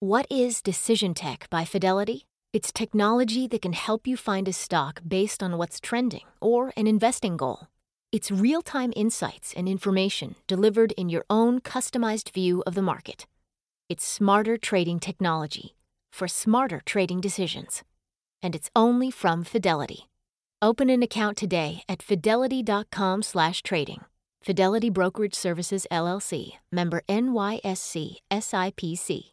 What is Decision Tech by Fidelity? It's technology that can help you find a stock based on what's trending or an investing goal. It's real time insights and information delivered in your own customized view of the market. It's smarter trading technology for smarter trading decisions. And it's only from Fidelity. Open an account today at fidelity.com/trading. Fidelity Brokerage Services LLC, member NYSE SIPC.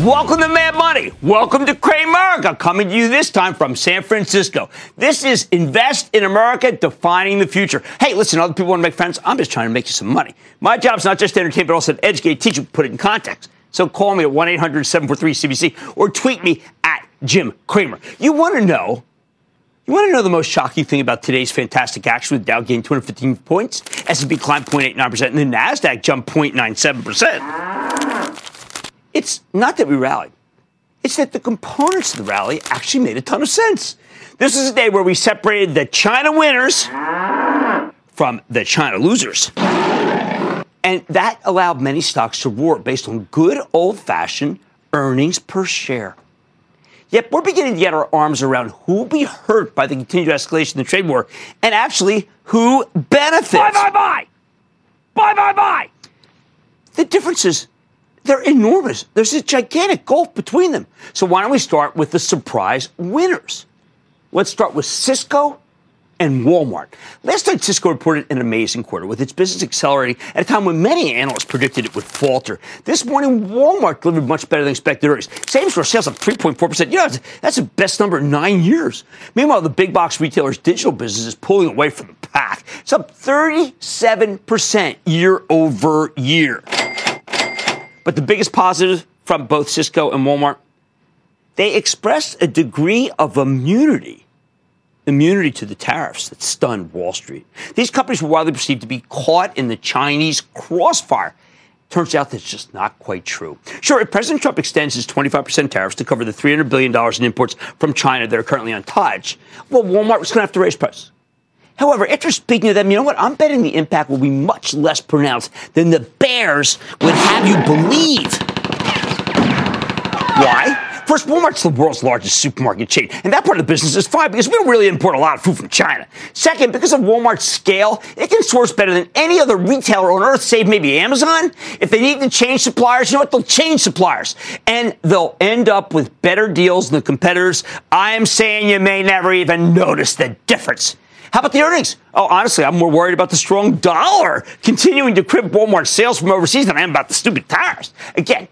Welcome to Mad Money. Welcome to Cramerica, coming to you this time from San Francisco. This is Invest in America, defining the future. Hey, listen, other people want to make friends. I'm just trying to make you some money. My job's not just to entertain, but also to educate, teach you, put it in context. So call me at 1 800 743 CBC or tweet me at Jim Cramer. You want to know. You want to know the most shocking thing about today's fantastic action with Dow gained 215 points, S&P climbed 0.89%, and the Nasdaq jumped 0.97%. It's not that we rallied. It's that the components of the rally actually made a ton of sense. This is a day where we separated the China winners from the China losers. And that allowed many stocks to roar based on good old fashioned earnings per share. Yet we're beginning to get our arms around who will be hurt by the continued escalation of the trade war and actually who benefits. Buy, buy, buy! Buy, buy, buy! The difference is they're enormous. There's a gigantic gulf between them. So why don't we start with the surprise winners? Let's start with Cisco and Walmart. Last night, Cisco reported an amazing quarter with its business accelerating at a time when many analysts predicted it would falter. This morning, Walmart delivered much better than expected earnings. Same store sales up 3.4%. You know, that's the best number in nine years. Meanwhile, the big box retailers' digital business is pulling away from the pack. It's up 37% year over year. But the biggest positive from both Cisco and Walmart, they expressed a degree of immunity immunity to the tariffs that stunned Wall Street. These companies were widely perceived to be caught in the Chinese crossfire. Turns out that's just not quite true. Sure, if President Trump extends his 25% tariffs to cover the $300 billion in imports from China that are currently untouched, well, Walmart was going to have to raise prices. However, after speaking to them, you know what? I'm betting the impact will be much less pronounced than the bears would have you believe. Why? First, Walmart's the world's largest supermarket chain, and that part of the business is fine because we don't really import a lot of food from China. Second, because of Walmart's scale, it can source better than any other retailer on earth, save maybe Amazon. If they need to change suppliers, you know what? They'll change suppliers, and they'll end up with better deals than the competitors. I am saying you may never even notice the difference. How about the earnings? Oh, honestly, I'm more worried about the strong dollar continuing to cripple Walmart sales from overseas than I am about the stupid tariffs. Again,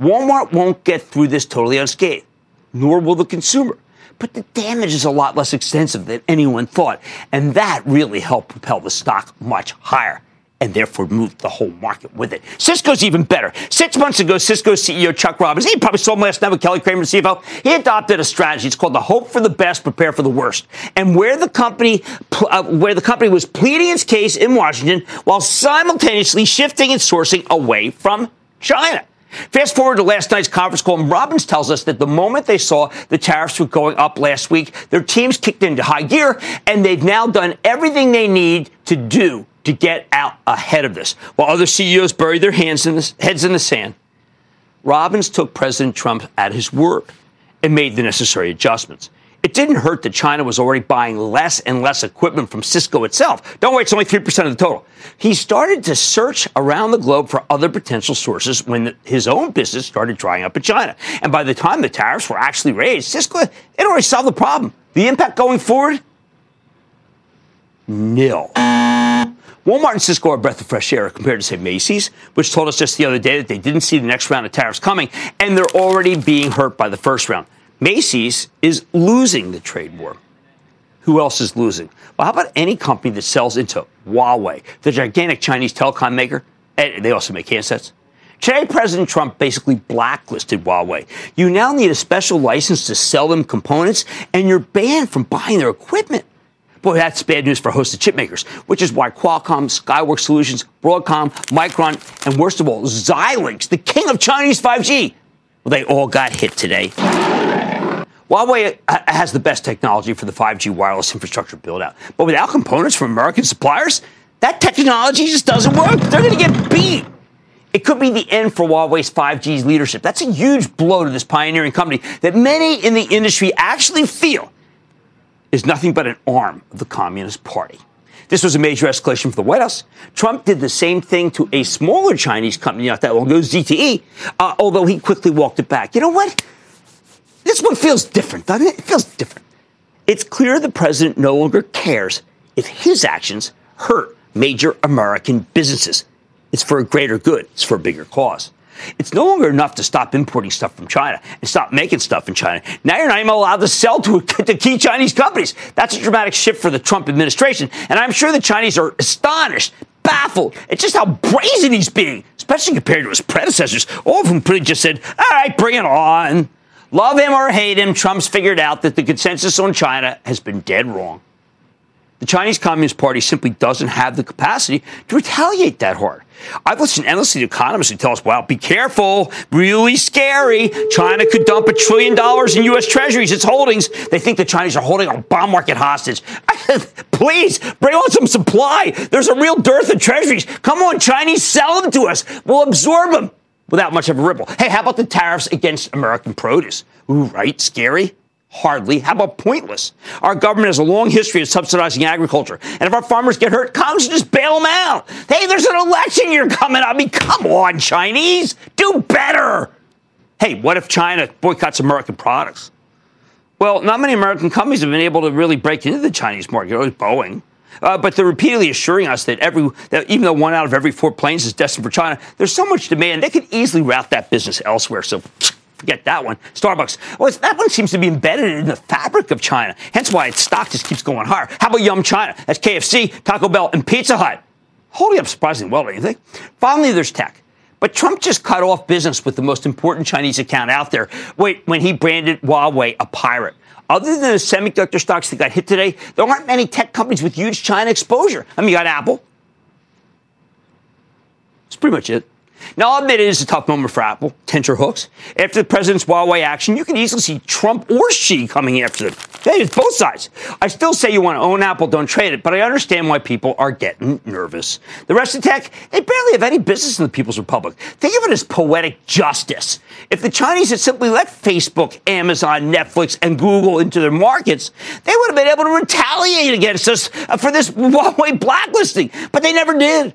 Walmart won't get through this totally unscathed, nor will the consumer. But the damage is a lot less extensive than anyone thought, and that really helped propel the stock much higher and therefore moved the whole market with it. Cisco's even better. Six months ago, Cisco's CEO Chuck Robbins, he probably saw him last night with Kelly Kramer, CFO. He adopted a strategy. It's called the hope for the best, prepare for the worst. And where the company, uh, where the company was pleading its case in Washington while simultaneously shifting its sourcing away from China. Fast forward to last night's conference call, and Robbins tells us that the moment they saw the tariffs were going up last week, their teams kicked into high gear, and they've now done everything they need to do to get out ahead of this. While other CEOs bury their hands in the, heads in the sand, Robbins took President Trump at his word and made the necessary adjustments. It didn't hurt that China was already buying less and less equipment from Cisco itself. Don't worry, it's only 3% of the total. He started to search around the globe for other potential sources when his own business started drying up in China. And by the time the tariffs were actually raised, Cisco had already solved the problem. The impact going forward? Nil. Walmart and Cisco are a breath of fresh air compared to, say, Macy's, which told us just the other day that they didn't see the next round of tariffs coming, and they're already being hurt by the first round. Macy's is losing the trade war. Who else is losing? Well, how about any company that sells into Huawei, the gigantic Chinese telecom maker? And eh, they also make handsets. Today, President Trump basically blacklisted Huawei. You now need a special license to sell them components, and you're banned from buying their equipment. Boy, that's bad news for a host of chip makers, which is why Qualcomm, Skyworks Solutions, Broadcom, Micron, and worst of all, Xilinx, the king of Chinese 5G, well, they all got hit today. Huawei uh, has the best technology for the 5G wireless infrastructure build out, but without components from American suppliers, that technology just doesn't work. They're going to get beat. It could be the end for Huawei's 5G leadership. That's a huge blow to this pioneering company that many in the industry actually feel is nothing but an arm of the Communist Party. This was a major escalation for the White House. Trump did the same thing to a smaller Chinese company not that long ago, ZTE, uh, although he quickly walked it back. You know what? This one feels different, doesn't it? It feels different. It's clear the president no longer cares if his actions hurt major American businesses. It's for a greater good, it's for a bigger cause. It's no longer enough to stop importing stuff from China and stop making stuff in China. Now you're not even allowed to sell to, to key Chinese companies. That's a dramatic shift for the Trump administration. And I'm sure the Chinese are astonished, baffled at just how brazen he's being, especially compared to his predecessors, all of whom pretty just said, all right, bring it on. Love him or hate him, Trump's figured out that the consensus on China has been dead wrong. The Chinese Communist Party simply doesn't have the capacity to retaliate that hard. I've listened endlessly to economists who tell us, well, be careful, really scary. China could dump a trillion dollars in U.S. treasuries, its holdings. They think the Chinese are holding our bond market hostage. Please, bring on some supply. There's a real dearth of treasuries. Come on, Chinese, sell them to us. We'll absorb them without much of a ripple. Hey, how about the tariffs against American produce? Ooh, right, scary. Hardly. How about pointless? Our government has a long history of subsidizing agriculture. And if our farmers get hurt, Congress just bail them out. Hey, there's an election year coming. I mean, come on, Chinese. Do better. Hey, what if China boycotts American products? Well, not many American companies have been able to really break into the Chinese market. It was Boeing. Uh, but they're repeatedly assuring us that every that even though one out of every four planes is destined for China, there's so much demand they could easily route that business elsewhere. So Forget that one. Starbucks. Well, that one seems to be embedded in the fabric of China. Hence why its stock just keeps going higher. How about Yum China? That's KFC, Taco Bell, and Pizza Hut. Holding up surprisingly well, don't you think? Finally, there's tech. But Trump just cut off business with the most important Chinese account out there Wait, when he branded Huawei a pirate. Other than the semiconductor stocks that got hit today, there aren't many tech companies with huge China exposure. I mean, you got Apple. That's pretty much it. Now, I'll admit it is a tough moment for Apple, tensor hooks. After the president's Huawei action, you can easily see Trump or Xi coming after them. It's both sides. I still say you want to own Apple, don't trade it, but I understand why people are getting nervous. The rest of tech, they barely have any business in the People's Republic. Think of it as poetic justice. If the Chinese had simply let Facebook, Amazon, Netflix, and Google into their markets, they would have been able to retaliate against us for this Huawei blacklisting, but they never did.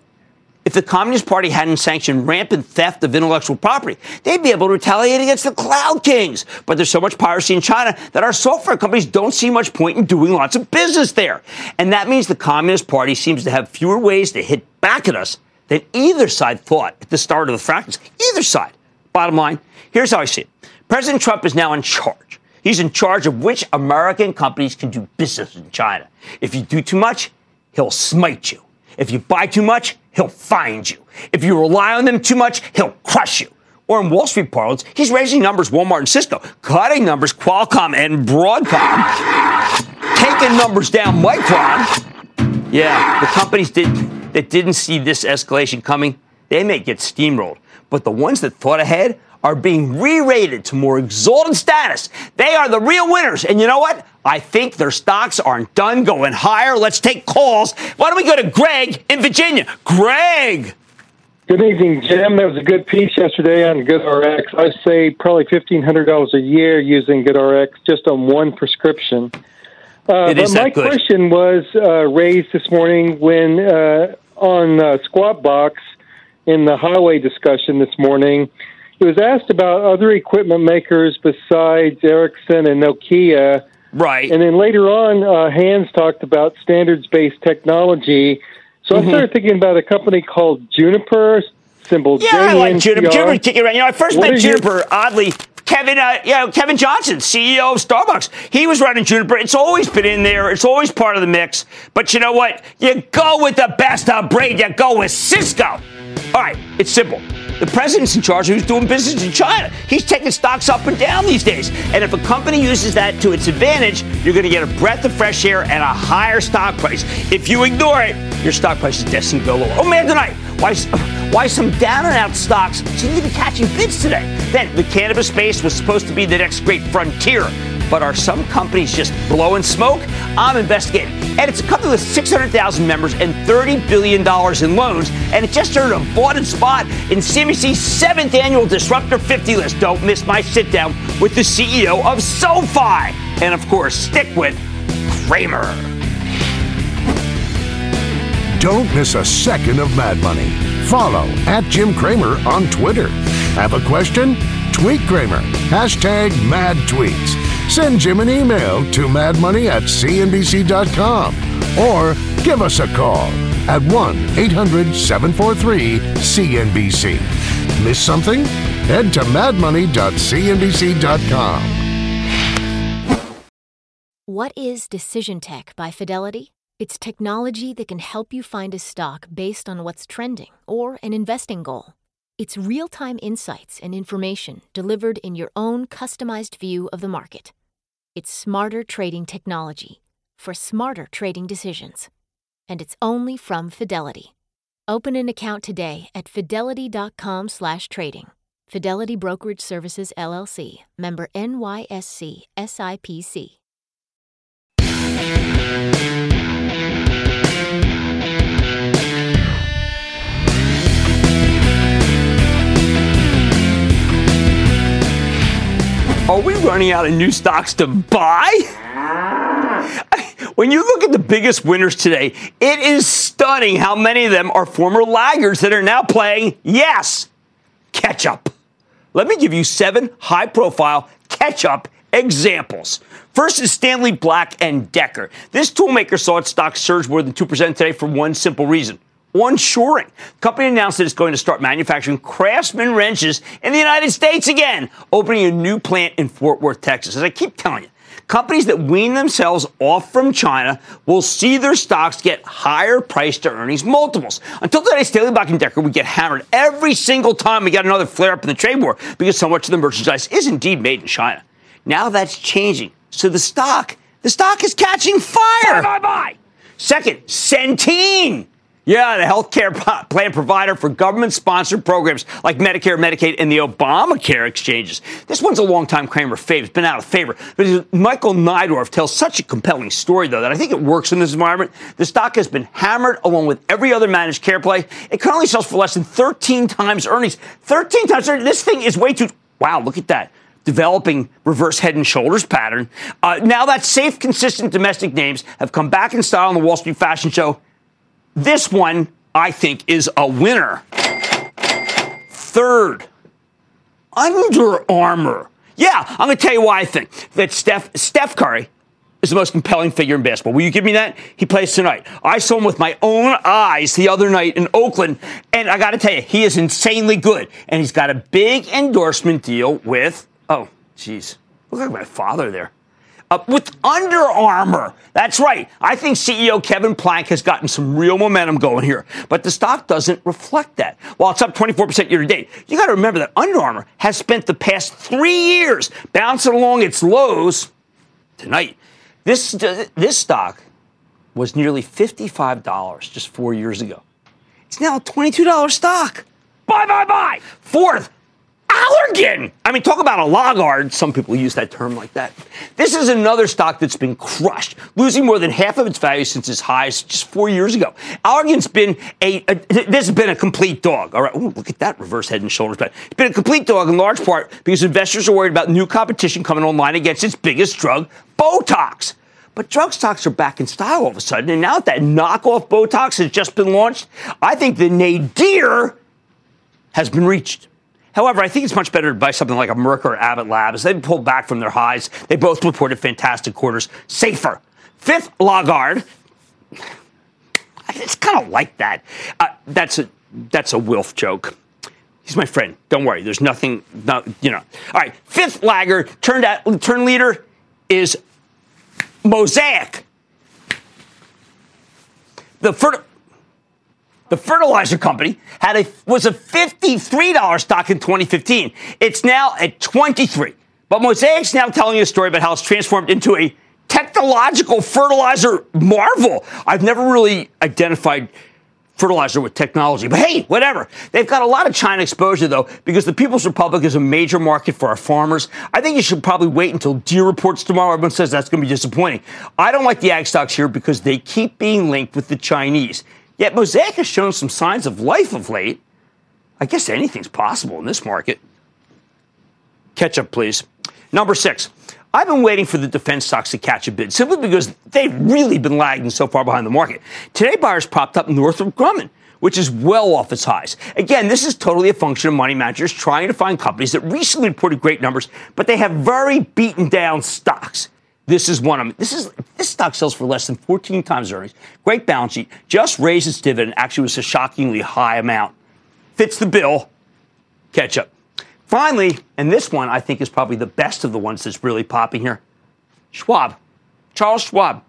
If the Communist Party hadn't sanctioned rampant theft of intellectual property, they'd be able to retaliate against the cloud kings. But there's so much piracy in China that our software companies don't see much point in doing lots of business there. And that means the Communist Party seems to have fewer ways to hit back at us than either side thought at the start of the fracas. Either side. Bottom line, here's how I see it. President Trump is now in charge. He's in charge of which American companies can do business in China. If you do too much, he'll smite you. If you buy too much, he'll find you. If you rely on them too much, he'll crush you. Or in Wall Street parlance, he's raising numbers Walmart and Cisco, cutting numbers Qualcomm and Broadcom, taking numbers down Micron. Yeah, the companies did, that didn't see this escalation coming, they may get steamrolled. But the ones that thought ahead are being re rated to more exalted status. They are the real winners. And you know what? I think their stocks aren't done going higher. Let's take calls. Why don't we go to Greg in Virginia? Greg. Good evening, Jim. That was a good piece yesterday on GoodRx. I say probably fifteen hundred dollars a year using GoodRx just on one prescription. Uh, but my good. question was uh, raised this morning when uh, on uh, Squawk Box in the Huawei discussion this morning. It was asked about other equipment makers besides Ericsson and Nokia. Right. And then later on, uh, Hans talked about standards based technology. So Mm-hmm. I started thinking about a company called Juniper, symbol Yeah, I like Juniper. Juniper kick around. You know, I first What met Juniper, oddly. Kevin, uh, you know, Kevin Johnson, CEO of Starbucks. He was running Juniper. It's always been in there. It's always part of the mix. But you know what? You go with the best of breed. You go with Cisco. All right, it's simple. The president's in charge who's doing business in China. He's taking stocks up and down these days. And if a company uses that to its advantage, you're going to get a breath of fresh air and a higher stock price. If you ignore it, your stock price is destined to go lower. Oh man, tonight, why, why some down and out stocks seem to be catching bids today? Then the cannabis space was supposed to be the next great frontier. But are some companies just blowing smoke? I'm investigating. And it's a company with 600,000 members and $30 billion in loans. And it just earned a vaunted spot in CNBC's seventh annual Disruptor 50 list. Don't miss my sit down with the CEO of SoFi. And of course, stick with Cramer. Don't miss a second of Mad Money. Follow at Jim Cramer on Twitter. Have a question? Tweet Cramer. Hashtag mad tweets. Send Jim an email to madmoney at cnbc.com or give us a call at 1 800 743 CNBC. Miss something? Head to madmoney.cnbc.com. What is Decision Tech by Fidelity? It's technology that can help you find a stock based on what's trending or an investing goal. It's real time insights and information delivered in your own customized view of the market. It's smarter trading technology for smarter trading decisions. And it's only from Fidelity. Open an account today at fidelity.com/trading. Fidelity Brokerage Services LLC, member NYSE SIPC. Are we running out of new stocks to buy? When you look at the biggest winners today, it is stunning how many of them are former laggards that are now playing, yes, catch up. Let me give you seven high profile catch up examples. First is Stanley Black and Decker. This toolmaker saw its stock surge more than 2% today for one simple reason onshoring. The company announced that it's going to start manufacturing Craftsman wrenches in the United States again, opening a new plant in Fort Worth, Texas. As I keep telling you, companies that wean themselves off from China will see their stocks get higher price to earnings multiples. Until today, Stanley Black and Decker would get hammered every single time we got another flare up in the trade war because so much of the merchandise is indeed made in China. Now that's changing. So the stock, the stock is catching fire. Bye, bye, bye. Second, Centene. Yeah, the healthcare plan provider for government sponsored programs like Medicare, Medicaid, and the Obamacare exchanges. This one's a long-time Cramer fave. It's been out of favor. But Michael Neidorff tells such a compelling story, though, that I think it works in this environment. The stock has been hammered along with every other managed care play. It currently sells for less than 13 times earnings. 13 times earnings. This thing is way too. Wow, look at that developing reverse head and shoulders pattern. Uh, now that safe, consistent domestic names have come back in style on the Wall Street Fashion Show, this one, I think, is a winner. Third, Under Armour. Yeah, I'm going to tell you why I think that Steph, Steph Curry is the most compelling figure in basketball. Will you give me that? He plays tonight. I saw him with my own eyes the other night in Oakland, and I got to tell you, he is insanely good. And he's got a big endorsement deal with, oh, jeez, look like my father there uh, with Under Armour. That's right. I think CEO Kevin Plank has gotten some real momentum going here, but the stock doesn't reflect that. While it's up 24% year to date, you got to remember that Under Armour has spent the past three years bouncing along its lows. Tonight, this this stock was nearly $55 just four years ago. It's now a $22 stock. Buy, buy, buy. Fourth, Allergan. I mean, talk about a laggard. Some people use that term like that. This is another stock that's been crushed, losing more than half of its value since its highs just four years ago. Allergan's been a, a this has been a complete dog. All right, Ooh, look at that reverse head and shoulders. But it's been a complete dog in large part because investors are worried about new competition coming online against its biggest drug, Botox. But drug stocks are back in style all of a sudden, and now that knockoff Botox has just been launched, I think the nadir has been reached. However, I think it's much better to buy something like a Merck or Abbott Labs. They've pulled back from their highs. They both reported fantastic quarters. Safer. Fifth, Lagard. It's kind of like that. Uh, that's a that's a Wilf joke. He's my friend. Don't worry. There's nothing. No, you know. All right. Fifth laggard turned out turn leader is Mosaic. The first. The fertilizer company, had a was a $53 stock in 2015. It's now at 23. But Mosaic's now telling you a story about how it's transformed into a technological fertilizer marvel. I've never really identified fertilizer with technology. But hey, whatever. They've got a lot of China exposure, though, because the People's Republic is a major market for our farmers. I think you should probably wait until Deere reports tomorrow. Everyone says that's going to be disappointing. I don't like the ag stocks here because they keep being linked with the Chinese. Yet Mosaic has shown some signs of life of late. I guess anything's possible in this market. Catch up, please. Number six. I've been waiting for the defense stocks to catch a bid simply because they've really been lagging so far behind the market. Today, buyers propped up Northrop Grumman, which is well off its highs. Again, this is totally a function of money managers trying to find companies that recently reported great numbers, but they have very beaten down stocks. This is one of them. This is this stock sells for less than 14 times earnings. Great balance sheet. Just raised its dividend. Actually, was a shockingly high amount. Fits the bill. Catch up. Finally, and this one I think is probably the best of the ones that's really popping here Schwab. Charles Schwab.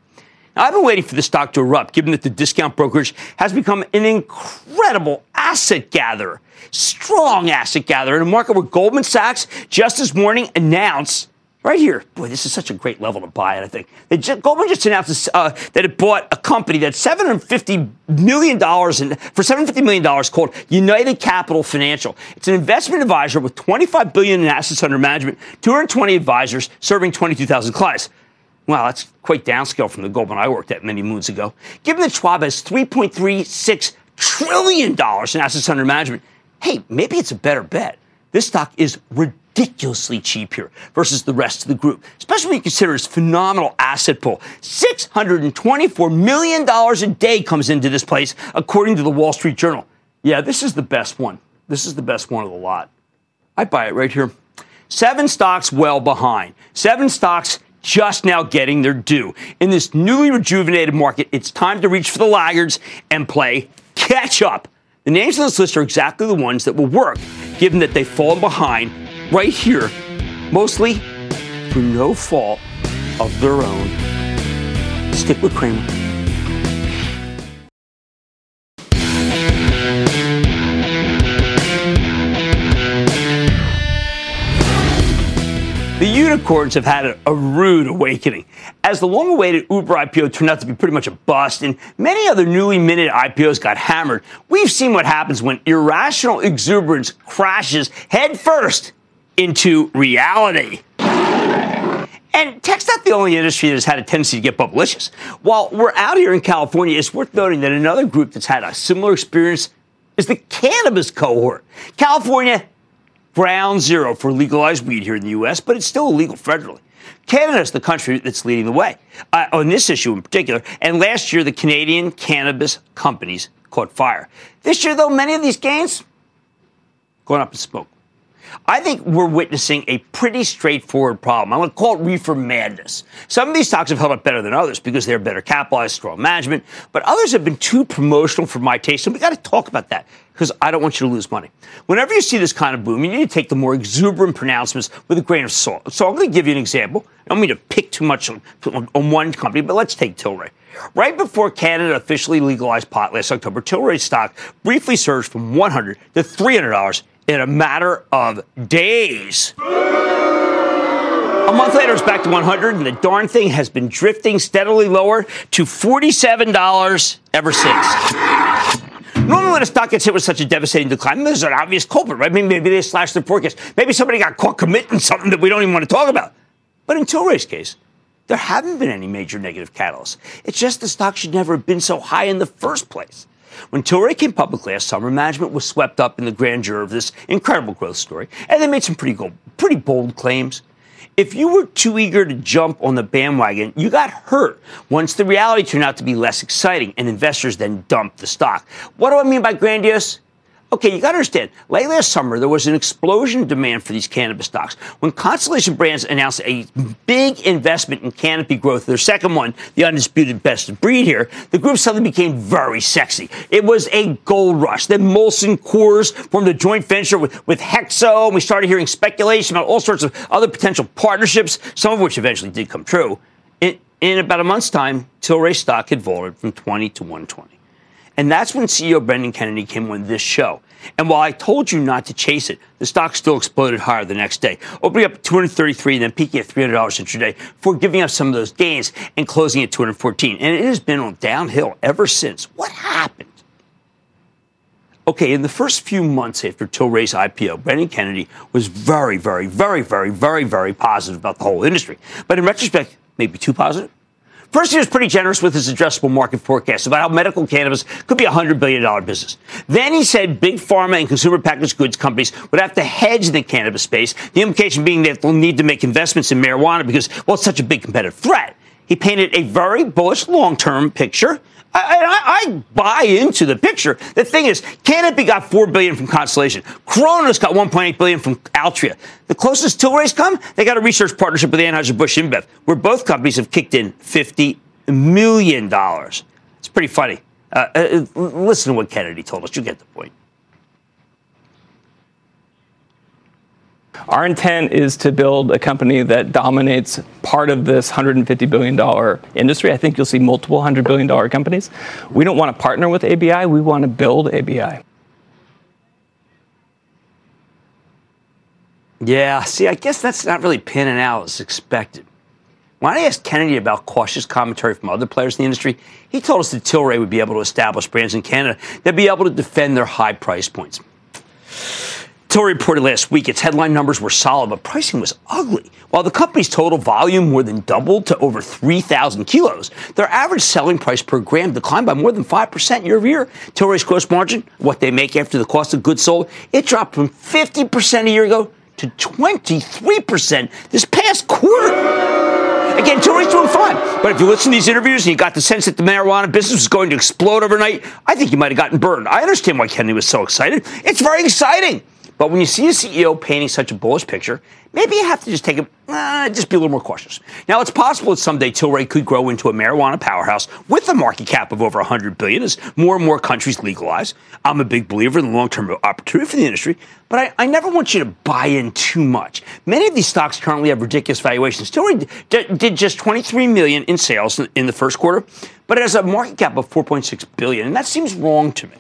Now, I've been waiting for this stock to erupt, given that the discount brokerage has become an incredible asset gatherer, strong asset gatherer in a market where Goldman Sachs just this morning announced right here. Boy, this is such a great level to buy it, I think. Just, Goldman just announced uh, that it bought a company that's $750 million in, for $750 million called United Capital Financial. It's an investment advisor with 25 billion in assets under management, 220 advisors serving 22,000 clients. Wow, that's quite downscale from the Goldman I worked at many moons ago. Given that Schwab has $3.36 trillion in assets under management, hey, maybe it's a better bet. This stock is ridiculous ridiculously cheap here versus the rest of the group, especially when you consider its phenomenal asset pool. $624 million a day comes into this place, according to the Wall Street Journal. Yeah, this is the best one. This is the best one of the lot. I buy it right here. Seven stocks well behind. Seven stocks just now getting their due. In this newly rejuvenated market, it's time to reach for the laggards and play catch up. The names on this list are exactly the ones that will work, given that they've fallen behind right here, mostly through no fault of their own. Stick with Cramer. The unicorns have had a, rude awakening. As the long awaited Uber IPO turned out to be pretty much a bust, and many other newly minted IPOs got hammered, we've seen what happens when irrational exuberance crashes headfirst into reality. And tech's not the only industry that has had a tendency to get bubblicious. While we're out here in California, it's worth noting that another group that's had a similar experience is the cannabis cohort. California, ground zero for legalized weed here in the U.S., but it's still illegal federally. Canada is the country that's leading the way uh, on this issue in particular. And last year, the Canadian cannabis companies caught fire. This year, though, many of these gains going up in smoke. I think we're witnessing a pretty straightforward problem. I'm going to call it reefer madness. Some of these stocks have held up better than others because they're better capitalized, strong management, but others have been too promotional for my taste, and we got to talk about that because I don't want you to lose money. Whenever you see this kind of boom, you need to take the more exuberant pronouncements with a grain of salt. So I'm going to give you an example. I don't mean to pick too much on, on one company, but let's take Tilray. Right before Canada officially legalized pot last October, Tilray stock briefly surged from 100 to 300 dollars in a matter of days. A month later, it's back to 100, and the darn thing has been drifting steadily lower to $47 ever since. Normally, when a stock gets hit with such a devastating decline, there's an obvious culprit, right? Maybe, maybe they slashed their forecast. Maybe somebody got caught committing something that we don't even want to talk about. But in Tilray's case, there haven't been any major negative catalysts. It's just the stock should never have been so high in the first place. When Tilray came public last summer, management was swept up in the grandeur of this incredible growth story, and they made some pretty, pretty bold claims. If you were too eager to jump on the bandwagon, you got hurt once the reality turned out to be less exciting and investors then dumped the stock. What do I mean by grandiose? Okay, you got to understand. Late last summer, there was an explosion in demand for these cannabis stocks. When Constellation Brands announced a big investment in canopy growth, their second one, the undisputed best of breed here, the group suddenly became very sexy. It was a gold rush. Then Molson Coors formed a joint venture with, with Hexo, and we started hearing speculation about all sorts of other potential partnerships, some of which eventually did come true. In, in about a month's time, Tilray stock had vaulted from 20 to 120. And that's when CEO Brendan Kennedy came on this show. And while I told you not to chase it, the stock still exploded higher the next day, opening up at 233 and then peaking at $300 intraday before giving up some of those gains and closing at 214. And it has been on downhill ever since. What happened? Okay, in the first few months after Tilray's IPO, Brendan Kennedy was very, very, very, very, very, very positive about the whole industry. But in retrospect, maybe too positive. First, he was pretty generous with his addressable market forecast about how medical cannabis could be a $100 billion business. Then he said big pharma and consumer packaged goods companies would have to hedge the cannabis space, the implication being that they'll need to make investments in marijuana because, well, it's such a big competitive threat. He painted a very bullish long term picture I, I, buy into the picture. The thing is, Canopy got four billion from Constellation. Cronos got 1.8 billion from Altria. The closest Tilray's come, they got a research partnership with Anheuser Busch InBev, where both companies have kicked in 50 million dollars. It's pretty funny. Uh, uh, listen to what Kennedy told us. You get the point. Our intent is to build a company that dominates part of this $150 billion industry. I think you'll see multiple $100 billion companies. We don't want to partner with ABI, we want to build ABI. Yeah, see, I guess that's not really panning out as expected. When I asked Kennedy about cautious commentary from other players in the industry, he told us that Tilray would be able to establish brands in Canada that'd be able to defend their high price points. Tilray reported last week its headline numbers were solid, but pricing was ugly. While the company's total volume more than doubled to over 3,000 kilos, their average selling price per gram declined by more than 5% year over year. Tilray's gross margin, what they make after the cost of goods sold, it dropped from 50% a year ago to 23% this past quarter. Again, Tilray's doing fine. But if you listen to these interviews and you got the sense that the marijuana business was going to explode overnight, I think you might have gotten burned. I understand why Kennedy was so excited. It's very exciting. But when you see a CEO painting such a bullish picture, maybe you have to just take a, uh, just be a little more cautious. Now, it's possible that someday Tilray could grow into a marijuana powerhouse with a market cap of over 100 billion as more and more countries legalize. I'm a big believer in the long-term opportunity for the industry, but I, I never want you to buy in too much. Many of these stocks currently have ridiculous valuations. Tilray d- did just 23 million in sales in the first quarter, but it has a market cap of 4.6 billion, and that seems wrong to me.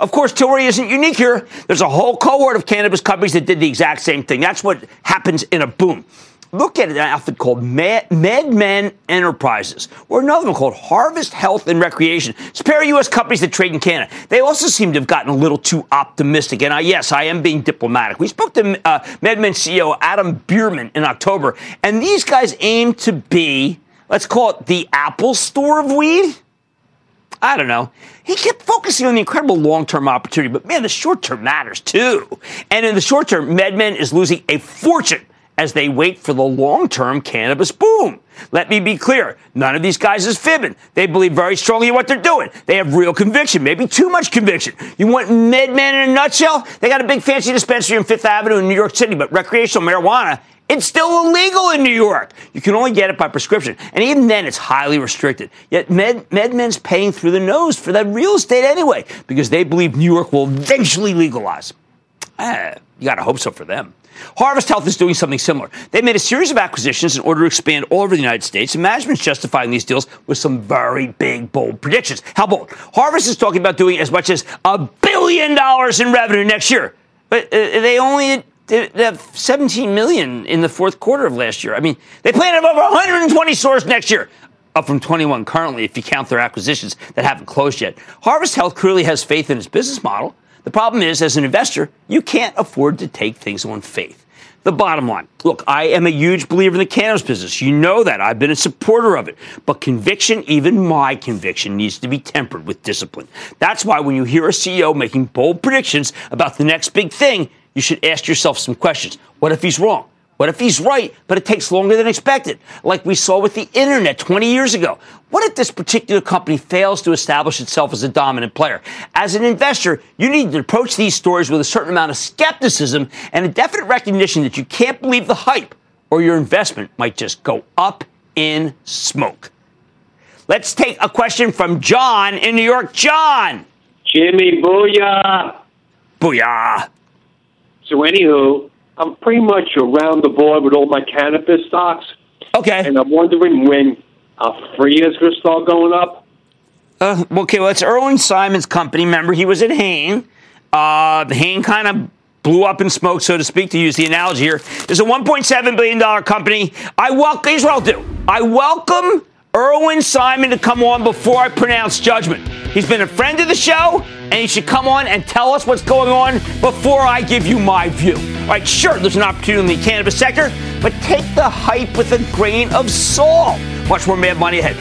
Of course, Tilray isn't unique here. There's a whole cohort of cannabis companies that did the exact same thing. That's what happens in a boom. Look at an outfit called MedMen Enterprises, or another one called Harvest Health and Recreation. It's a pair of U.S. companies that trade in Canada. They also seem to have gotten a little too optimistic. And I, yes, I am being diplomatic. We spoke to uh, MedMen CEO Adam Bierman in October, and these guys aim to be, let's call it the Apple store of weed. I don't know. He kept focusing on the incredible long term opportunity, but man, the short term matters too. And in the short term, MedMen is losing a fortune as they wait for the long term cannabis boom. Let me be clear none of these guys is fibbing. They believe very strongly in what they're doing. They have real conviction, maybe too much conviction. You want MedMen in a nutshell? They got a big fancy dispensary on Fifth Avenue in New York City, but recreational marijuana it's still illegal in New York. You can only get it by prescription. And even then, it's highly restricted. Yet Med, MedMen's paying through the nose for that real estate anyway, because they believe New York will eventually legalize. Eh, you got to hope so for them. Harvest Health is doing something similar. They made a series of acquisitions in order to expand all over the United States, and management's justifying these deals with some very big, bold predictions. How bold? Harvest is talking about doing as much as a billion dollars in revenue next year. But uh, they only they, have 17 million in the fourth quarter of last year. I mean, they plan to have over 120 stores next year, up from 21 currently if you count their acquisitions that haven't closed yet. Harvest Health clearly has faith in its business model. The problem is, as an investor, you can't afford to take things on faith. The bottom line look, I am a huge believer in the cannabis business. You know that. I've been a supporter of it. But conviction, even my conviction, needs to be tempered with discipline. That's why when you hear a CEO making bold predictions about the next big thing, you should ask yourself some questions. What if he's wrong? What if he's right, but it takes longer than expected? Like we saw with the internet 20 years ago. What if this particular company fails to establish itself as a dominant player? As an investor, you need to approach these stories with a certain amount of skepticism and a definite recognition that you can't believe the hype or your investment might just go up in smoke. Let's take a question from John in New York. John! Jimmy, booyah! Booyah! So, anywho, I'm pretty much around the board with all my cannabis stocks. Okay. And I'm wondering when Aphria is going to start going up. Uh, okay, well, it's Irwin Simon's company. Remember, he was at Hain. Uh, Hain kind of blew up in smoke, so to speak, to use the analogy here. It's a $1.7 billion company. I welcome, here's what I'll do. I welcome Irwin Simon to come on before I pronounce judgment. He's been a friend of the show, and he should come on and tell us what's going on before I give you my view. All right, sure, there's an opportunity in the cannabis sector, but take the hype with a grain of salt. Much more mad money ahead.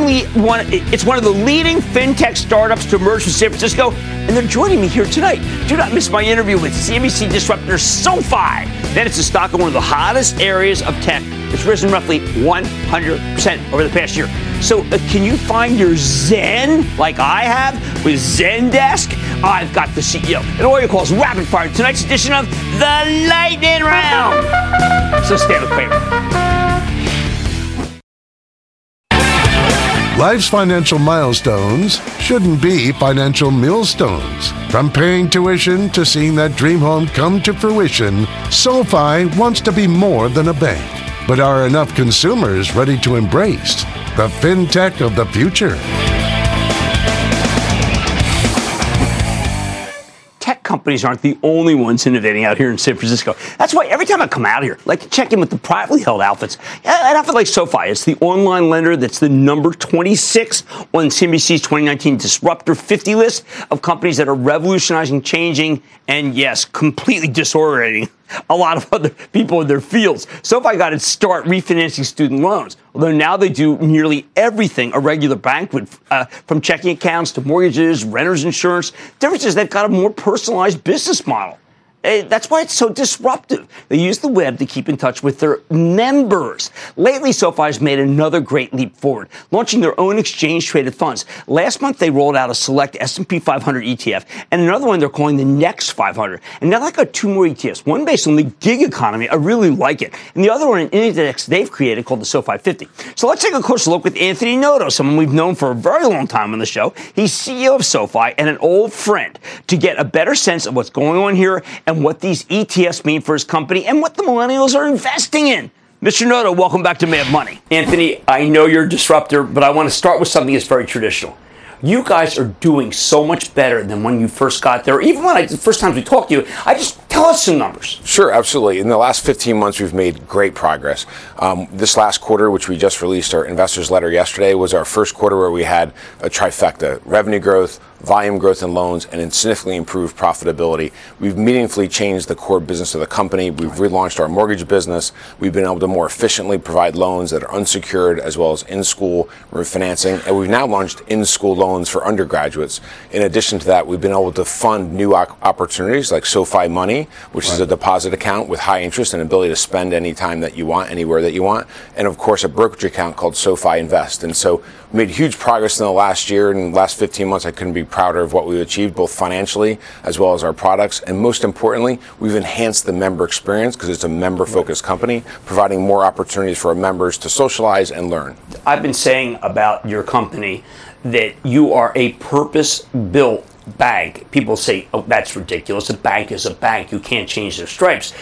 The one. It's one of the leading fintech startups to emerge from San Francisco, and they're joining me here tonight. Do not miss my interview with CNBC disruptor SoFi. Then it's a stock in one of the hottest areas of tech. It's risen roughly 100% over the past year. So, uh, can you find your Zen like I have with Zendesk? I've got the CEO. And all your calls rapid fire. Tonight's edition of the Lightning Round. So, stay with Cramer. Life's financial milestones shouldn't be financial millstones. From paying tuition to seeing that dream home come to fruition, SoFi wants to be more than a bank. But are enough consumers ready to embrace the fintech of the future? Tech companies aren't the only ones innovating out here in San Francisco. That's why every time I come out here, like check in with the privately held outfits, an outfit like SoFi, it's the online lender that's the number 26 on CNBC's 2019 Disruptor 50 list of companies that are revolutionizing, changing, and yes, completely disorienting a lot of other people in their fields. SoFi got its start refinancing student loans, although now they do nearly everything a regular bank would, uh, from checking accounts to mortgages, renter's insurance. The difference is they've got a more personalized business model. Eh, that's why it's so disruptive. They use the web to keep in touch with their members. Lately, SoFi has made another great leap forward, launching their own exchange-traded funds. Last month, they rolled out a select S&P 500 ETF, and another one they're calling the Next 500. And now they've got two more ETFs, one based on the gig economy. I really like it. And the other one, an index they've created called the SoFi 50. So let's take a closer look with Anthony Noto, someone we've known for a very long time on the show. He's CEO of SoFi and an old friend to get a better sense of what's going on here and what these ETFs mean for his company and what the millennials are investing in. Mr. Noto, welcome back to Mad Money. Anthony, I know you're a disruptor, but I want to start with something that's very traditional. You guys are doing so much better than when you first got there. Even when I, the first times we talked to you, I just tell us some numbers. Sure, absolutely. In the last 15 months, we've made great progress. Um, this last quarter, which we just released our investors letter yesterday, was our first quarter where we had a trifecta: revenue growth, volume growth in loans, and significantly improved profitability. We've meaningfully changed the core business of the company. We've relaunched our mortgage business. We've been able to more efficiently provide loans that are unsecured as well as in-school refinancing, and we've now launched in-school loans for undergraduates. In addition to that, we've been able to fund new opportunities like SoFi Money, which right. is a deposit account with high interest and ability to spend anytime that you want, anywhere that you want, and of course a brokerage account called SoFi Invest. And so we made huge progress in the last year and last 15 months. I couldn't be prouder of what we've achieved, both financially as well as our products. And most importantly, we've enhanced the member experience because it's a member focused company, providing more opportunities for our members to socialize and learn. I've been saying about your company that you are a purpose built bank. People say, oh, that's ridiculous. A bank is a bank. You can't change their stripes.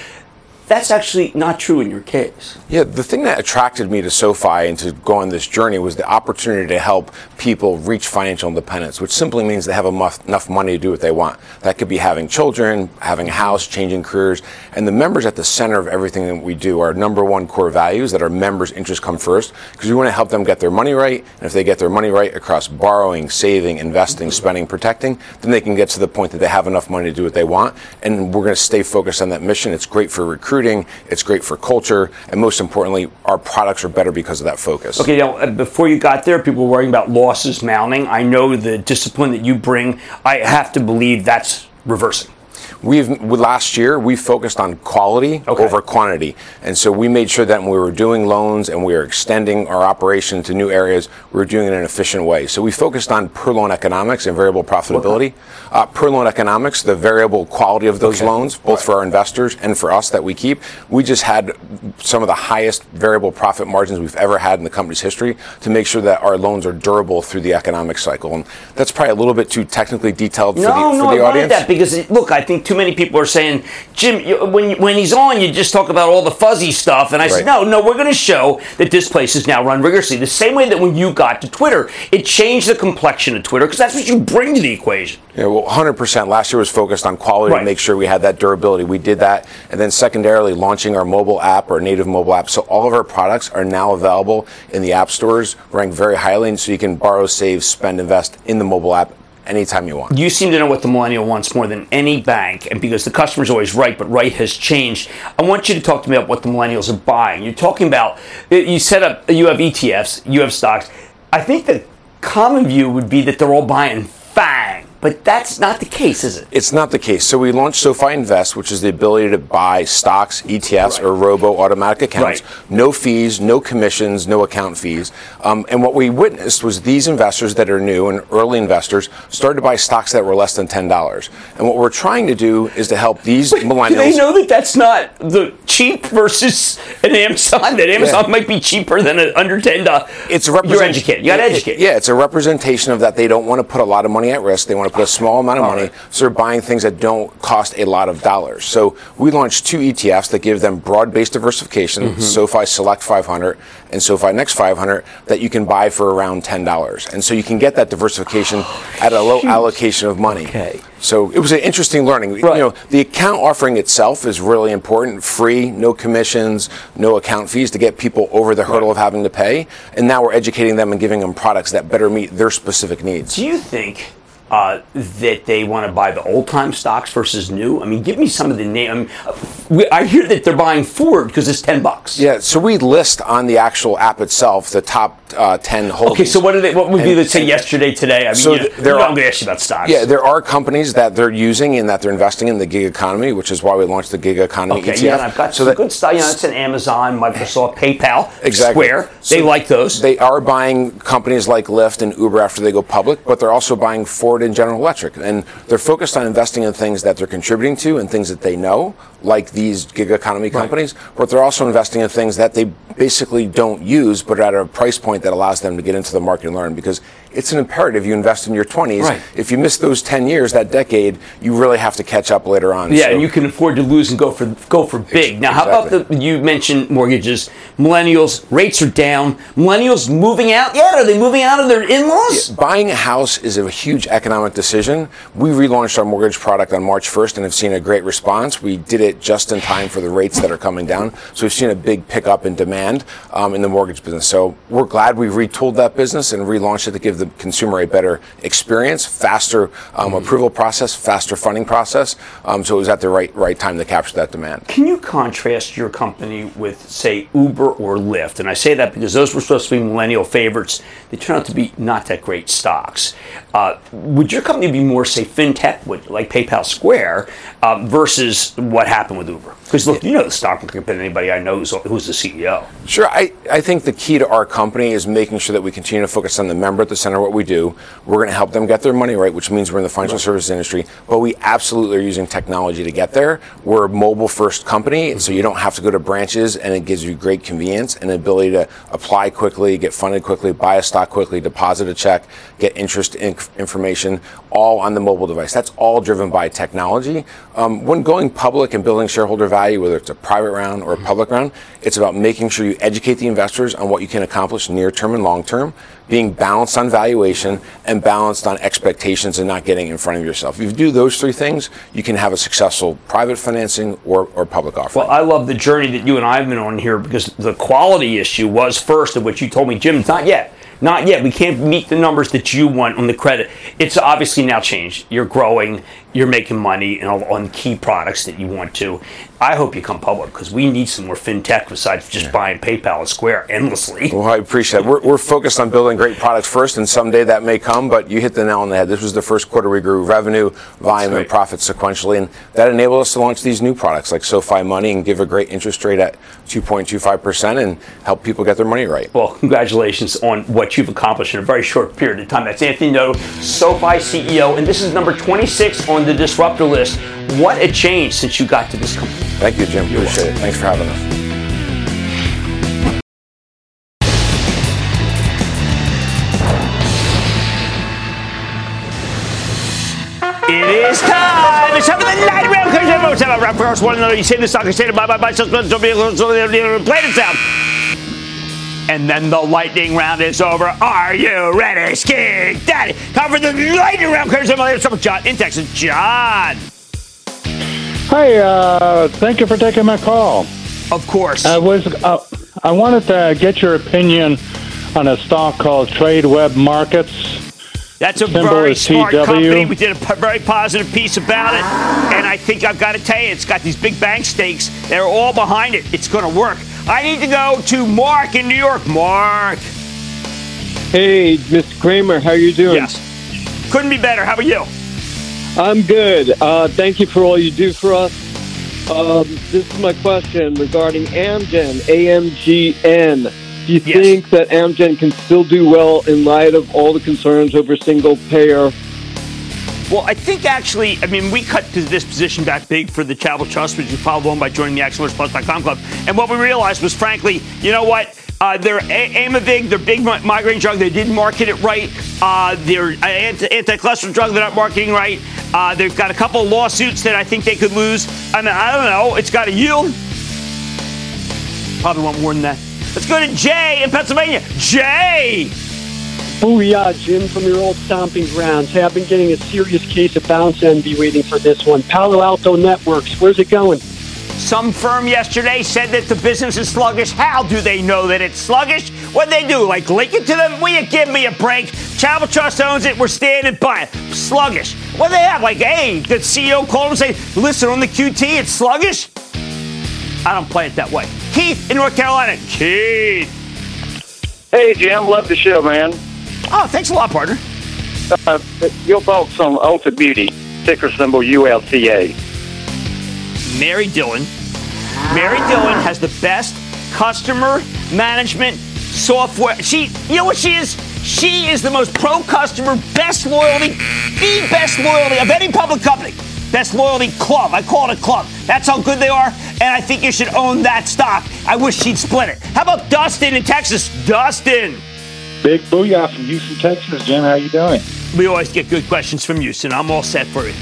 That's actually not true in your case. Yeah, the thing that attracted me to SoFi and to go on this journey was the opportunity to help people reach financial independence, which simply means they have enough money to do what they want. That could be having children, having a house, changing careers. And the members at the center of everything that we do are number one core values that our members' interests come first because we want to help them get their money right. And if they get their money right across borrowing, saving, investing, spending, protecting, then they can get to the point that they have enough money to do what they want. And we're going to stay focused on that mission. It's great for recruiting recruiting, it's great for culture, and most importantly, our products are better because of that focus. Okay, now, uh, before you got there, people were worrying about losses mounting. I know the discipline that you bring, I have to believe that's reversing. We've last year we focused on quality okay. over quantity, and so we made sure that when we were doing loans and we were extending our operation to new areas, we were doing it in an efficient way. So we focused on per loan economics and variable profitability. Uh, per loan economics, the variable quality of those okay. loans, both right. for our investors and for us that we keep. We just had some of the highest variable profit margins we've ever had in the company's history to make sure that our loans are durable through the economic cycle. And that's probably a little bit too technically detailed no, for the, no, for the I audience. that because look, I think too many people are saying, Jim, you, when when he's on, you just talk about all the fuzzy stuff. And I said, no, no, we're going to show that this place is now run rigorously. The same way that when you got to Twitter, it changed the complexion of Twitter because that's what you bring to the equation. Yeah, well, 100%. Last year was focused on quality Right. to make sure we had that durability. We did that. And then secondarily, launching our mobile app, our native mobile app. So all of our products are now available in the app stores, ranked very highly. And so you can borrow, save, spend, invest in the mobile app anytime you want. You seem to know what the millennial wants more than any bank, and because the customer's always right, but right has changed. I want you to talk to me about what the millennials are buying. You're talking about you set up, you have ETFs, you have stocks. I think the common view would be that they're all buying FANG, but that's not the case, is it? It's not the case. So we launched SoFi Invest, which is the ability to buy stocks, ETFs, or robo automatic accounts. Right. No fees, no commissions, no account fees. Um, and what we witnessed was these investors that are new and early investors started to buy stocks that were less than ten dollars. And what we're trying to do is to help these millennials. Do they know that that's not the cheap versus an Amazon? That Amazon Yeah. might be cheaper than a under ten dollars. it's a You're representation. educated. You got to educate. Yeah, it's a representation of that they don't want to put a lot of money at risk. They want to put a small amount of money, right. so they're buying things that don't cost a lot of dollars. So we launched two ETFs that give them broad-based diversification: Mm-hmm. SoFi Select 500 and SoFi Next 500 that you can buy for around ten dollars. And so you can get that diversification at a low allocation of money. Okay. So it was an interesting learning. Right. You know, the account offering itself is really important. Free, no commissions, no account fees to get people over the hurdle of having to pay. And now we're educating them and giving them products that better meet their specific needs. Do you think uh, that they want to buy the old time stocks versus new? I mean, give me some of the name. I, mean, I hear that they're buying Ford because it's ten bucks. Yeah, so we list on the actual app itself the top uh, 10 holdings. Okay, so what are they? What would be, let's say, yesterday, today? I mean, so you know, there are, I'm going to ask you about stocks. Yeah, there are companies that they're using and that they're investing in the gig economy, which is why we launched the gig economy Okay, ETF. yeah, I've got so some that- good stuff. You know, it's an Amazon, Microsoft, PayPal, Exactly. Square. So they like those. They are buying companies like Lyft and Uber after they go public, but they're also buying Ford and General Electric. And they're focused on investing in things that they're contributing to and things that they know, like these gig economy companies, but they're also investing in things that they basically don't use, but are at a price point that allows them to get into the market and learn. Because it's an imperative you invest in your 20s. Right. If you miss those 10 years, that decade, you really have to catch up later on. yeah, So- and you can afford to lose and go for go for big. Now, how about the? You mentioned mortgages. Millennials rates are down. Millennials moving out. Yeah, are they moving out of their in-laws? Buying a house is a huge economic decision. We relaunched our mortgage product on March 1st and have seen a great response. We did it just in time for the rates that are coming down. So we've seen a big pickup in demand um, in the mortgage business. So we're glad we retooled that business and relaunched it to give the consumer a better experience, faster um, approval process, faster funding process. Um, so it was at the right right time to capture that demand. Can you contrast your company with, say, Uber or Lyft? And I say that because those were supposed to be millennial favorites. They turned out to be not that great stocks. Uh, would your company be more, say, fintech, like PayPal Square, uh, versus what happened with Uber? Because look, you know the stock market better than anybody I know who's, who's the CEO. Sure. I, I think the key to our company is making sure that we continue to focus on the member at the center of what we do. We're going to help them get their money right, which means we're in the financial services industry, but we absolutely are using technology to get there. We're a mobile first company, and so you don't have to go to branches, and it gives you great convenience and ability to apply quickly, get funded quickly, buy a stock quickly, deposit a check, get interest in- information, all on the mobile device. That's all driven by technology. Um, when going public and building shareholder value, whether it's a private round or a mm-hmm. public round, it's about making sure you educate the investors on what you can accomplish near term and long term, being balanced on valuation and balanced on expectations and not getting in front of yourself. If you do those three things, you can have a successful private financing or, or public offering. Well, I love the journey that you and I have been on here because the quality issue was first, of which you told me, Jim, it's not yet. Not yet. We can't meet the numbers that you want on the credit. It's obviously now changed. You're growing. You're making money on, on key products that you want to. I hope you come public because we need some more fintech besides just buying PayPal and Square endlessly. Well, I appreciate that. We're, we're focused on building great products first, and someday that may come, but you hit the nail on the head. This was the first quarter we grew revenue, volume, and profit sequentially, and that enabled us to launch these new products like SoFi Money and give a great interest rate at 2.25% and help people get their money right. Well, congratulations on what you've accomplished in a very short period of time. That's Anthony Noto, SoFi CEO, and this is number 26 on the disruptor list. What a change since you got to this company. Thank you, Jim. Appreciate it. Thanks for having us. It is time. it's time for the lightning round. Because everyone's round first one another. You say the stock, you say the buy, buy, buy, just don't be play it sound. And then the lightning round is over. Are you ready, Ski Daddy? Time for the lightning round. Everyone's with John in Texas. John. Hi, uh, thank you for taking my call. Of course. I was uh, I wanted to get your opinion on a stock called TradeWeb Markets. That's a very smart TW. company. We did a p- very positive piece about it, and I think I've got to tell you, it's got these big bank stakes. They're all behind it. It's going to work. I need to go to Mark in New York. Mark. Hey, Mr. Cramer, how are you doing? Yes. Couldn't be better. How about you? I'm good. Uh, thank you for all you do for us. Um, this is my question regarding Amgen, AMGN. Do you Yes. think that Amgen can still do well in light of all the concerns over single payer? Well, I think actually, I mean, we cut to this position back big for the Charitable Trust, which you followed on by joining the ActionAlertsPlus.com club. And what we realized was, frankly, you know what? Uh, their A- Aimovig, their big migraine drug, they didn't market it right. Uh, their anti- anti-cholesterol drug, they're not marketing right. Uh, they've got a couple lawsuits that I think they could lose. I mean, I don't know. It's got a yield. Probably want more than that. Let's go to Jay in Pennsylvania. Jay! Booyah, Jim, from your old stomping grounds. Hey, I've been getting a serious case of bounce envy waiting for this one. Palo Alto Networks, where's it going? Some firm yesterday said that the business is sluggish. How do they know that it's sluggish? What they do? Like link it to them? Will you give me a break? Charitable Trust owns it. We're standing by it. Sluggish. What do they have? Like, hey, the CEO called and say, listen, on the QT, it's sluggish? I don't play it that way. Keith in North Carolina. Keith. Hey, Jim, love the show, man. Oh, thanks a lot, partner. Uh, your thoughts on Ulta Beauty, ticker symbol ULTA. Mary Dillon. Mary Dillon has the best customer management software. She, you know what she is? She is the most pro customer, best loyalty, the best loyalty of any public company. Best loyalty club. I call it a club. That's how good they are, and I think you should own that stock. I wish she'd split it. How about Dustin in Texas? Dustin. Big booyah from Houston, Texas. Jim, how you doing? We always get good questions from Houston. I'm all set for it.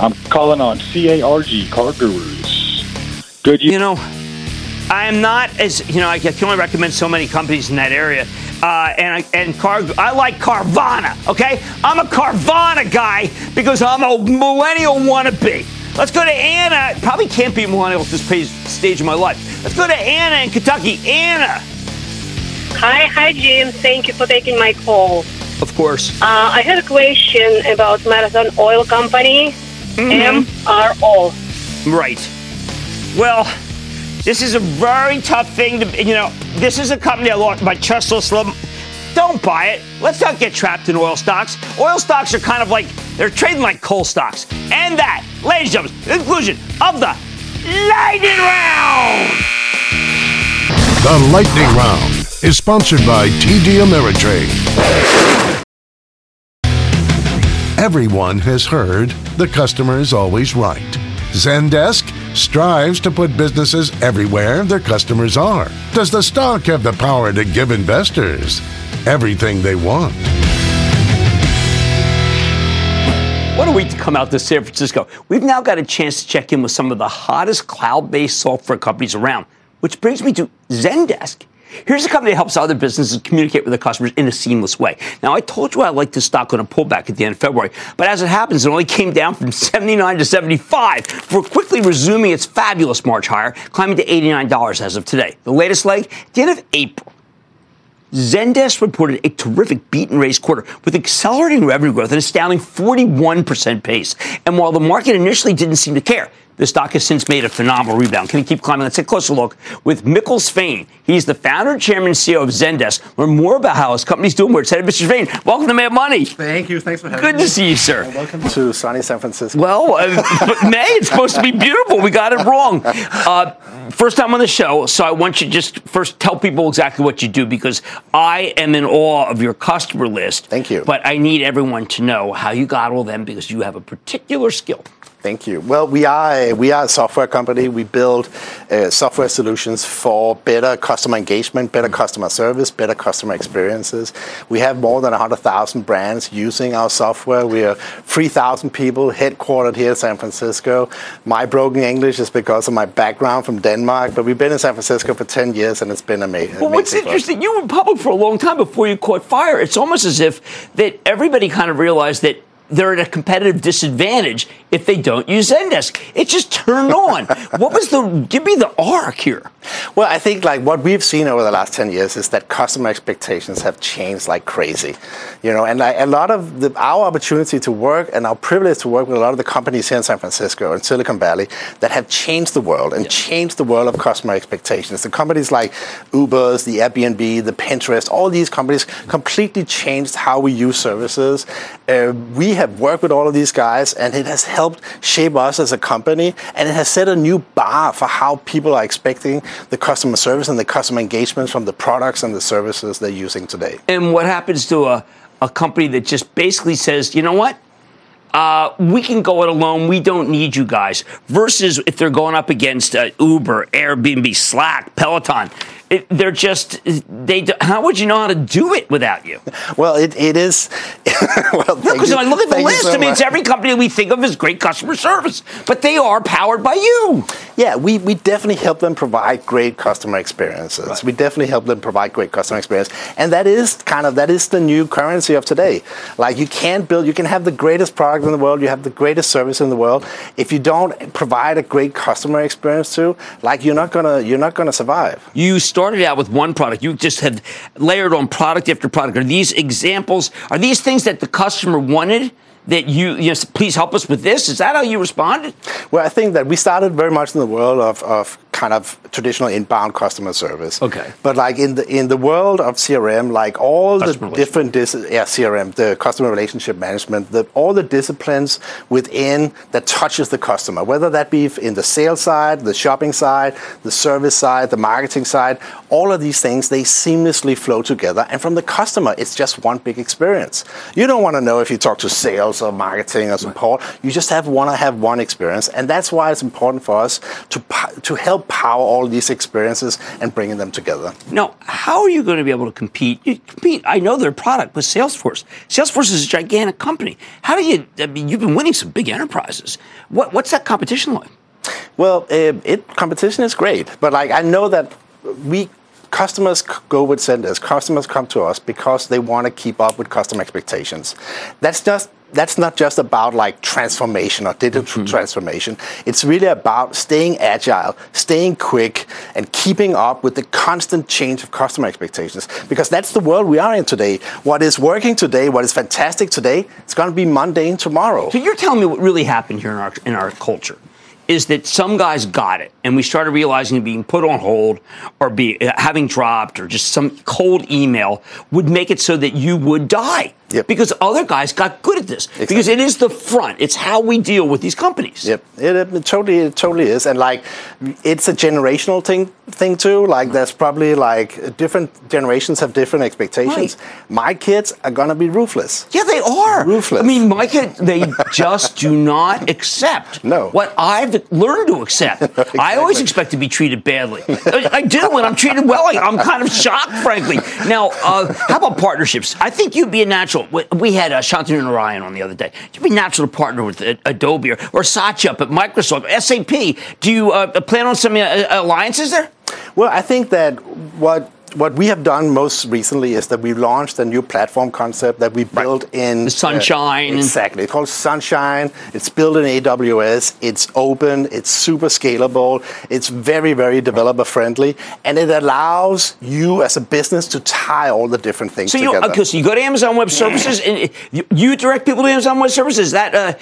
I'm calling on CARG, CarGurus. Good. You know, I am not as you know. I can only recommend so many companies in that area. Uh, and I, and Car, I like Carvana. Okay, I'm a Carvana guy because I'm a millennial wannabe. Let's go to Anna. Probably can't be a millennial at this stage of my life. Let's go to Anna in Kentucky. Anna. Hi, hi, Jim. Thank you for taking my call. Of course. Uh, I had a question about Marathon Oil Company, Mm-hmm. MRO. Right. Well, this is a very tough thing to, you know, this is a company I launched by Chester Slum. Don't buy it. Let's not get trapped in oil stocks. Oil stocks are kind of like, they're trading like coal stocks. And that, ladies and gentlemen, the conclusion of the Lightning Round. The Lightning Round is sponsored by TD Ameritrade. Everyone has heard the customer is always right. Zendesk strives to put businesses everywhere their customers are. Does the stock have the power to give investors everything they want? What a week to come out to San Francisco. We've now got a chance to check in with some of the hottest cloud based software companies around, which brings me to Zendesk. Here's a company that helps other businesses communicate with their customers in a seamless way. Now, I told you I liked this stock on a pullback at the end of February, but as it happens, it only came down from 79 to 75 before quickly resuming its fabulous March higher, climbing to $89 as of today. The latest leg, the end of April. Zendesk reported a terrific beat and raise quarter with accelerating revenue growth at an astounding 41% pace. And while the market initially didn't seem to care, the stock has since made a phenomenal rebound. Can you keep climbing? Let's take a closer look with Mikkel Svane. He's the founder, chairman, and CEO of Zendesk. Learn more about how his company's doing. Where it's headed. Mr. Svane, welcome to Mad Money. Thank you. Thanks for having Good me. Good to see you, sir. Welcome to sunny San Francisco. Well, uh, but May, it's supposed to be beautiful. We got it wrong. Uh, first time on the show, so I want you to just first tell people exactly what you do because I am in awe of your customer list. Thank you. But I need everyone to know how you got all them because you have a particular skill. Thank you. Well, we are we are a software company. We build uh, software solutions for better customer engagement, better customer service, better customer experiences. We have more than 100,000 brands using our software. We are 3,000 people headquartered here in San Francisco. My broken English is because of my background from Denmark, but we've been in San Francisco for 10 years and it's been amazing. Well, what's interesting, you were public for a long time before you caught fire. It's almost as if that everybody kind of realized that they're at a competitive disadvantage if they don't use Zendesk. It just turned on. what was the, give me the arc here. Well, I think like what we've seen over the last 10 years is that customer expectations have changed like crazy. You know, and like a lot of the, our opportunity to work and our privilege to work with a lot of the companies here in San Francisco and Silicon Valley that have changed the world and yeah. changed the world of customer expectations. The companies like Uber's, the Airbnb, the Pinterest, all these companies completely changed how we use services. Uh, we have worked with all of these guys and it has helped shape us as a company and it has set a new bar for how people are expecting the customer service and the customer engagement from the products and the services they're using today. And what happens to a, a company that just basically says, you know what? Uh, we can go it alone. We don't need you guys. Versus if they're going up against uh, Uber, Airbnb, Slack, Peloton. It, they're just they. How would you know how to do it without you? Well, it, it is. well, because no, I look at the list. So I mean, it's every company we think of as great customer service, but they are powered by you. Yeah, we, we definitely help them provide great customer experiences. Right. We definitely help them provide great customer experience, and that is kind of that is the new currency of today. Like you can't build, you can have the greatest product in the world, you have the greatest service in the world. If you don't provide a great customer experience too, like you're not gonna you're not gonna survive. You started out with one product. You just have layered on product after product. Are these examples? Are these things that the customer wanted? that you, you know, please help us with this? Is that how you responded? Well, I think that we started very much in the world of, of kind of traditional inbound customer service. Okay. But like in the in the world of CRM, like all customer the different dis- yeah CRM, the customer relationship management, the, all the disciplines within that touches the customer, whether that be in the sales side, the shopping side, the service side, the marketing side, all of these things they seamlessly flow together. And from the customer, it's just one big experience. You don't want to know if you talk to sales or marketing or support. Right. You just have want to have one experience, and that's why it's important for us to to help power all these experiences and bringing them together. Now, how are you going to be able to compete? You compete. I know their product with Salesforce. Salesforce is a gigantic company. How do you? I mean, you've been winning some big enterprises. What, what's that competition like? Well, uh, it competition is great, but like I know that we customers go with Zendesk. Customers come to us because they want to keep up with customer expectations. That's just that's not just about like transformation or digital mm-hmm. transformation. It's really about staying agile, staying quick, and keeping up with the constant change of customer expectations. Because that's the world we are in today. What is working today, what is fantastic today, it's going to be mundane tomorrow. So you're telling me what really happened here in our in our culture is that some guys got it and we started realizing being put on hold or be uh, having dropped or just some cold email would make it so that you would die Yep. Because other guys got good at this. Exactly. Because it is the front. It's how we deal with these companies. Yep. It, it, totally it totally is. And like it's a generational thing thing too. Like there's probably like different generations have different expectations. Right. My kids are gonna be ruthless. Yeah, they are. Ruthless. I mean my kids they just do not accept no. what I've learned to accept. exactly. I always expect to be treated badly. I do when I'm treated well. I'm kind of shocked, frankly. Now, uh, how about partnerships? I think you'd be a natural We had uh, Shantanu Narayen on the other day. It'd be natural to partner with uh, Adobe or, or Satya up at Microsoft, SAP. Do you uh, plan on some uh, alliances there? Well, I think that what what we have done most recently is that we launched a new platform concept that we built right. in the Sunshine. Uh, exactly, it's called Sunshine. It's built in AWS. It's open. It's super scalable. It's very, very developer friendly, and it allows you as a business to tie all the different things so together. You, okay, so you go to Amazon Web Services, and you, you direct people to Amazon Web Services. That uh,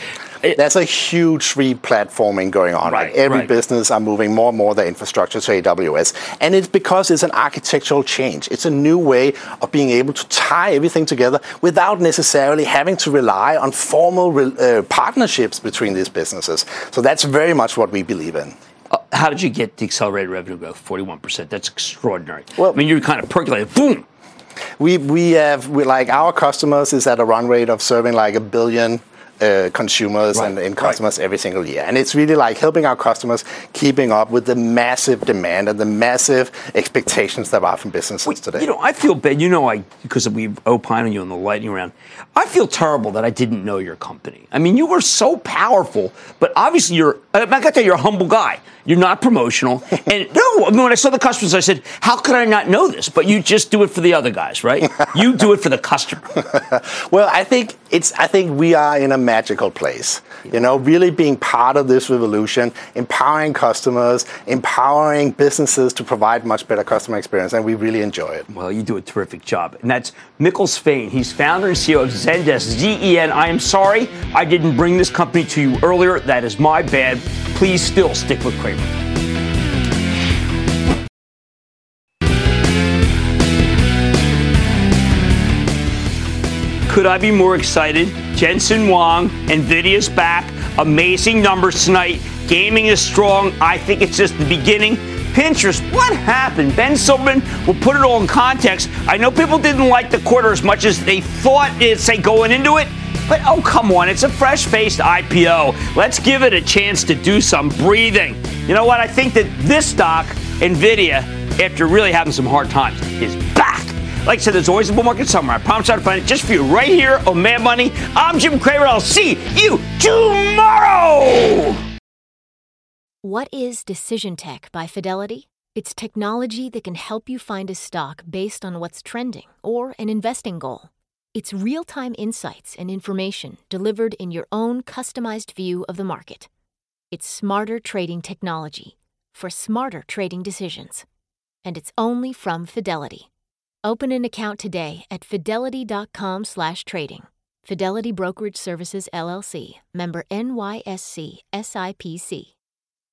it, there's a huge re-platforming going on. Right, Every right. business are moving more and more their infrastructure to AWS, and it's because it's an architectural change. It's a new way of being able to tie everything together without necessarily having to rely on formal re- uh, partnerships between these businesses. So that's very much what we believe in. Uh, how did you get the accelerated revenue growth, 41%? That's extraordinary. Well, I mean, you're kind of percolating, boom, we we have we, like our customers is at a run rate of serving like a billion uh, consumers right. and end customers right. every single year. And it's really like helping our customers keeping up with the massive demand and the massive expectations that are from businesses well, today. You know, I feel bad. You know, I because we opine on you in the lightning round. I feel terrible that I didn't know your company. I mean, you were so powerful, but obviously you're. I got to tell you, you're a humble guy. You're not promotional. And no, I mean, when I saw the customers, I said, how could I not know this? But you just do it for the other guys, right? you do it for the customer. well, I think it's. I think we are in a magical place. You know, really being part of this revolution, empowering customers, empowering businesses to provide much better customer experience, and we really enjoy it. Well, you do a terrific job. And that's Mikkel Svane. He's founder and CEO of Zendesk, Z-E-N. I am sorry I didn't bring this company to you earlier. That is my bad. Please still stick with Cramer. Could I be more excited? Jensen Huang, Nvidia's back. Amazing numbers tonight. Gaming is strong. I think it's just the beginning. Pinterest, what happened? Ben Silbermann will put it all in context. I know people didn't like the quarter as much as they thought it, say, going into it. But oh, come on, it's a fresh faced IPO. Let's give it a chance to do some breathing. You know what? I think that this stock, Nvidia, after really having some hard times, is back. Like I said, there's always a bull market somewhere. I promise I'll find it just for you right here on Mad Money. I'm Jim Cramer. I'll see you tomorrow. What is Decision Tech by Fidelity? It's technology that can help you find a stock based on what's trending or an investing goal. It's real time insights and information delivered in your own customized view of the market. It's smarter trading technology for smarter trading decisions. And it's only from Fidelity. Open an account today at fidelity.com/trading. Fidelity Brokerage Services LLC, member NYSE SIPC.